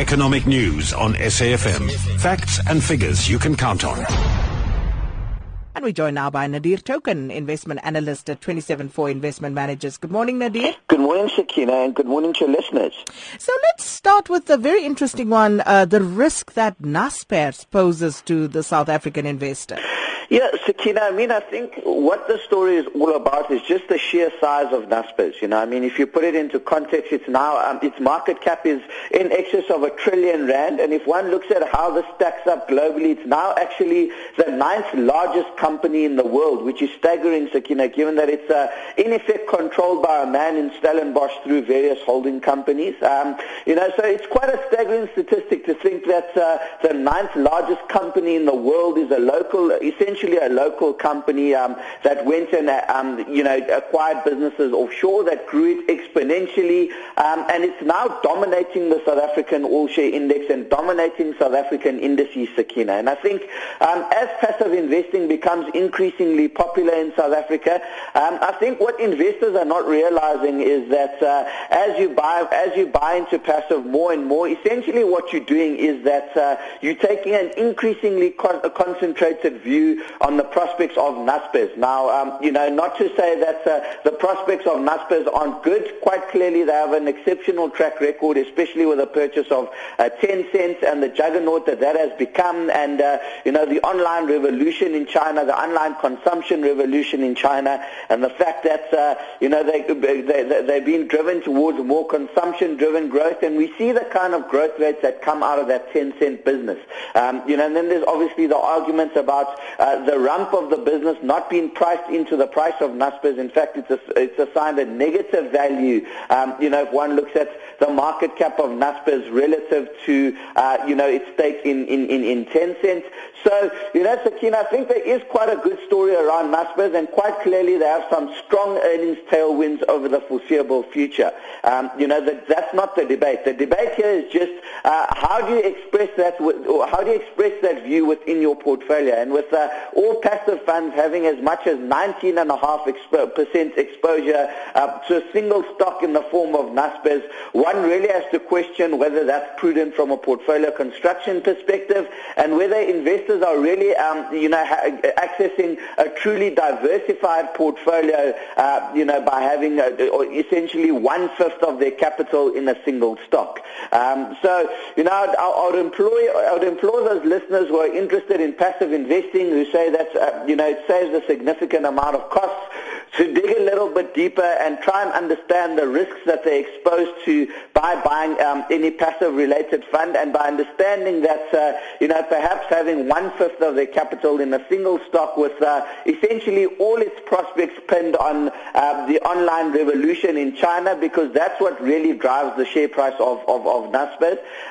Economic news on SAFM. Facts and figures you can count on. And we join now by Nadir Tokhan, investment analyst at 27-Four Investment Managers. Good morning, Nadir. Good morning, Sakina, and good morning to your listeners. So let's start with the very interesting one, uh, the risk that Naspers poses to the South African investor. Yeah, Sakina, I mean, I think what the story is all about is just the sheer size of Naspers. You know, I mean, if you put it into context, it's now, um, its market cap is in excess of a trillion rand, and if one looks at how this stacks up globally, it's now actually the ninth largest company in the world, which is staggering, Sakina, given that it's uh, in effect controlled by a man in Stellenbosch through various holding companies. Um, you know, so it's quite a staggering statistic to think that uh, the ninth largest company in the world is a local, essentially essentially a local company um, that went and um, you know acquired businesses offshore that grew it exponentially, um, and it's now dominating the South African All Share Index and dominating South African indices, Sakina. And I think um, as passive investing becomes increasingly popular in South Africa, um, I think what investors are not realizing is that uh, as you buy as you buy into passive more and more, essentially what you're doing is that uh, you're taking an increasingly con- concentrated view on the prospects of Naspers. Now, um, you know, not to say that uh, the prospects of Naspers aren't good. Quite clearly, they have an exceptional track record, especially with the purchase of uh, cents and the juggernaut that that has become, and uh, you know, the online revolution in China, the online consumption revolution in China, and the fact that uh, you know they, they they've been driven towards more consumption-driven growth, and we see the kind of growth rates that come out of that Tencent business. Um, you know, and then there's obviously the arguments about uh, the rump of the business not being priced into the price of Naspers. In fact, it's, a, it's assigned a negative value. Um, you know, if one looks at the market cap of Naspers relative to, uh, you know, its stake in, in, in, in Tencent. So, you know, Sakina, I think there is quite a good story around Naspers and quite clearly they have some strong earnings tailwinds over the foreseeable future. Um, you know, that, that's not the debate. The debate here is just uh, how do you express that, or how do you express that view within your portfolio? And with uh, all passive funds having as much as 19.5% exposure uh, to a single stock in the form of Naspers, one really has to question whether that's prudent from a portfolio construction perspective and whether investors are really, um, you know, ha- accessing a truly diversified portfolio, uh, you know, by having a, essentially one-fifth of their capital in a single stock. Um, so, you know, I, I, would employ, I would implore those listeners who are interested in passive investing who say that, uh, you know, it saves a significant amount of costs to dig a little bit deeper and try and understand the risks that they're exposed to by buying um, any passive related fund and by understanding that, uh, you know, perhaps having one-fifth of their capital in a single stock with uh, essentially all its prospects pinned on uh, the online revolution in China because that's what really drives the share price of, of, of.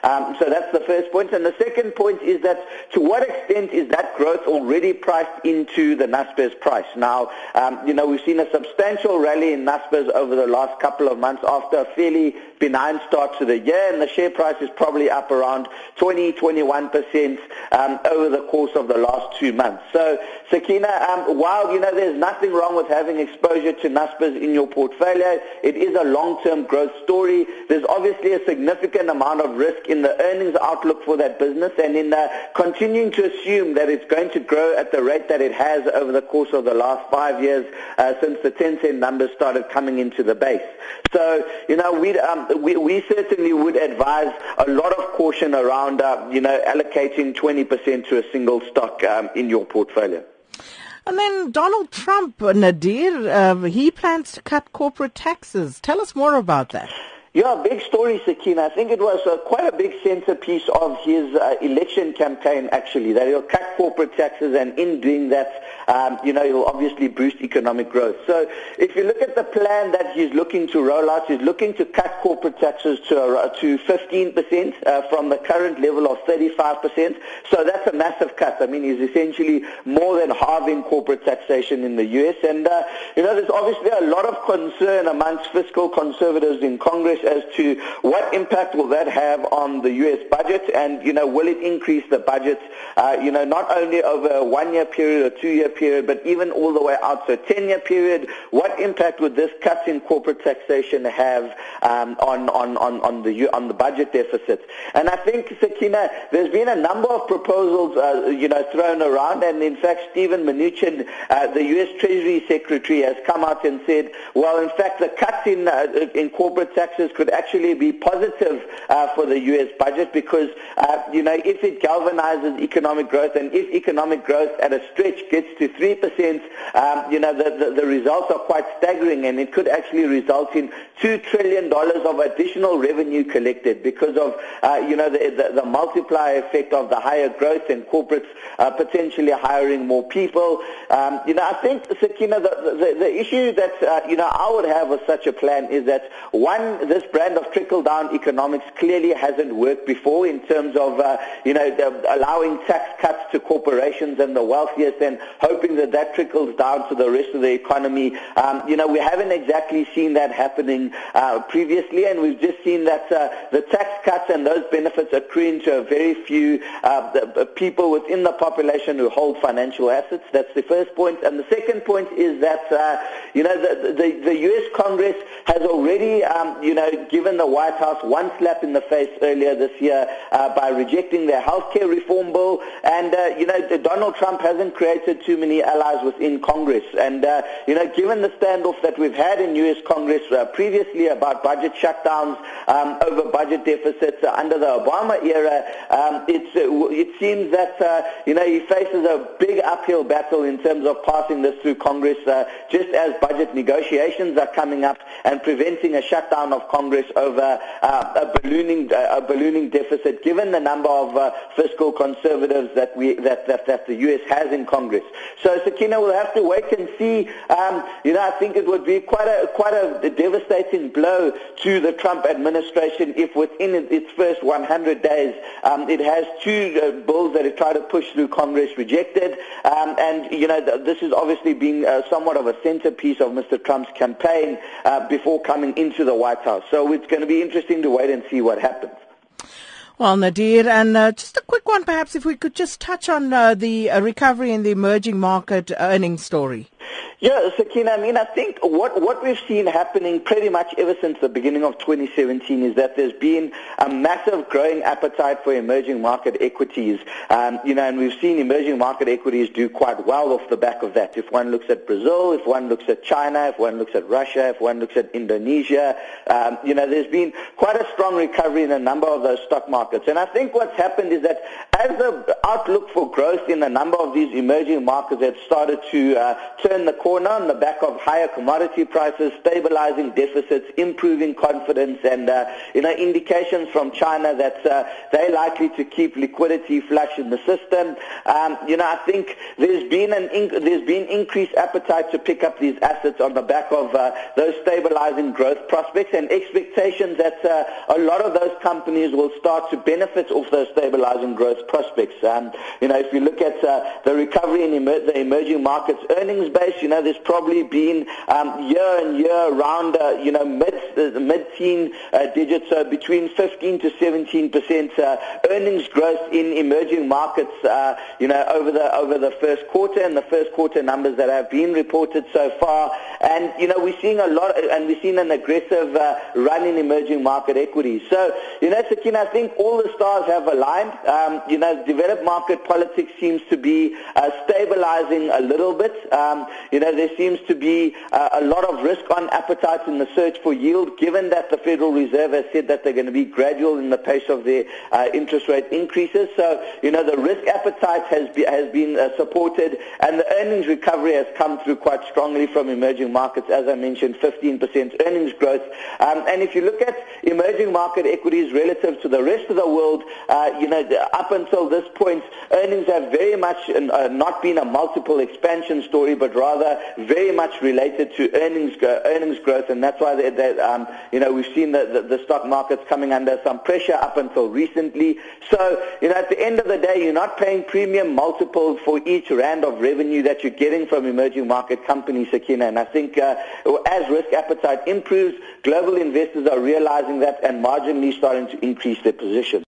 Um, so that's the first point. And the second point is that to what extent is that growth already priced into the Naspers price? Now, um, you know, we've seen a substantial rally in Naspers over the last couple of months after a fairly benign start to the year, and the share price is probably up around 20, 21% um, over the course of the last two months. So, Sakina, um, while you know there's nothing wrong with having exposure to Naspers in your portfolio, it is a long-term growth story. There's obviously a significant amount of risk in the earnings outlook for that business, and in uh, continuing to assume that it's going to grow at the rate that it has over the course of the last five years uh, since the Tencent numbers started coming into the base. So, you know, we um, we, we certainly would advise a lot of caution around, uh, you know, allocating 20% to a single stock um, in your portfolio. And then Donald Trump, Nadir, uh, he plans to cut corporate taxes. Tell us more about that. Yeah, big story, Sakina. I think it was uh, quite a big centerpiece of his uh, election campaign, actually, that he'll cut corporate taxes and in doing that, um, you know, he'll obviously boost economic growth. So if you look at the plan that he's looking to roll out, he's looking to cut corporate taxes to, uh, to 15% uh, from the current level of 35%. So that's a massive cut. I mean, he's essentially more than halving corporate taxation in the U.S. And, uh, you know, there's obviously a lot of concern amongst fiscal conservatives in Congress as to what impact will that have on the U.S. budget and, you know, will it increase the budget, uh, you know, not only over a one-year period or two-year period, but even all the way out to a 10-year period? What impact would this cut in corporate taxation have um, on, on, on, on, the, on the budget deficit? And I think, Sakina, there's been a number of proposals, uh, you know, thrown around, and in fact, Steven Mnuchin, uh, the U.S. Treasury Secretary, has come out and said, well, in fact, the cuts in, uh, in corporate taxes could actually be positive uh, for the U.S. budget because, uh, you know, if it galvanizes economic growth and if economic growth at a stretch gets to 3%, um, you know, the, the, the, results are quite staggering and it could actually result in $2 trillion of additional revenue collected because of, uh, you know, the, the, multiplier effect of the higher growth and corporates uh, potentially hiring more people. Um, you know, I think, Sakina, the, the, the issue that, uh, you know, I would have with such a plan is that, one, this brand of trickle-down economics clearly hasn't worked before in terms of, uh, you know, allowing tax cuts to corporations and the wealthiest and hoping that that trickles down to the rest of the economy. Um, you know, we haven't exactly seen that happening uh, previously, and we've just seen that uh, the tax cuts and those benefits accruing to a very few uh, people within the population who hold financial assets. That's the first point. And the second point is that, uh, you know, the, the, the U.S. Congress has already, um, you know, given the White House one slap in the face earlier this year uh, by rejecting their health care reform bill. And, uh, you know, Donald Trump hasn't created too many allies within Congress. And, uh, you know, given the standoff that we've had in U.S. Congress uh, previously about budget shutdowns um, over budget deficits uh, under the Obama era, um, it's, it seems that, you know, he faces a big uphill battle in terms of passing this through Congress just as budget negotiations are coming up and preventing a shutdown of Congress over uh, a ballooning uh, a ballooning deficit, given the number of uh, fiscal conservatives that we that, that that the U.S. has in Congress. So Sakina will have to wait and see. Um, you know, I think it would be quite a quite a devastating blow to the Trump administration if within its first 100 days um, it has two uh, bills that it tried to push through Congress rejected, um, and you know th- this is obviously being uh, somewhat of a centerpiece of Mr. Trump's campaign uh, before coming into the White House. So it's going to be interesting to wait and see what happens. Well, Nadir, and uh, just a quick one, perhaps, if we could just touch on uh, the uh, recovery in the emerging market earnings story. Yeah, Sakina, I mean, I think what, what we've seen happening pretty much ever since the beginning of 2017 is that there's been a massive growing appetite for emerging market equities. Um, you know, and we've seen emerging market equities do quite well off the back of that. If one looks at Brazil, if one looks at China, if one looks at Russia, if one looks at Indonesia, um, you know, there's been quite a strong recovery in a number of those stock markets. And I think what's happened is that as the outlook for growth in a number of these emerging markets have started to uh, turn the corner on the back of higher commodity prices, stabilizing deficits, improving confidence, and uh, you know indications from China that uh, they're likely to keep liquidity flush in the system. Um, you know, I think there's been an inc- there's been increased appetite to pick up these assets on the back of uh, those stabilizing growth prospects and expectations that uh, a lot of those companies will start to benefit off those stabilizing growth prospects. Um, you know, if you look at uh, the recovery in emer- the emerging markets earnings base, you know, there's probably been um, year and year around, uh, you know, mid, uh, mid-teen uh, digits, so between 15 to 17 percent uh, earnings growth in emerging markets, uh, you know, over the over the first quarter and the first quarter numbers that have been reported so far. And you know, we're seeing a lot, and we're seeing an aggressive uh, run in emerging market equities. So, you know, Sakina, I think all the stars have aligned. Um, you know, developed market politics seems to be stabilizing a little bit. Um, you know, there seems to be uh, a lot of risk on appetite in the search for yield, given that the Federal Reserve has said that they're going to be gradual in the pace of their uh, interest rate increases. So, you know, the risk appetite has, be, has been uh, supported, and the earnings recovery has come through quite strongly from emerging markets. As I mentioned, 15% earnings growth. Um, and if you look at emerging market equities relative to the rest of the world, uh, you know, up until this point, earnings have very much uh, not been a multiple expansion story, but rather rather very much related to earnings earnings growth, and that's why they, they, um, you know we've seen the, the, the stock markets coming under some pressure up until recently. So you know at the end of the day, you're not paying premium multiples for each rand of revenue that you're getting from emerging market companies, Sakina. And I think uh, as risk appetite improves, global investors are realizing that and marginally starting to increase their positions.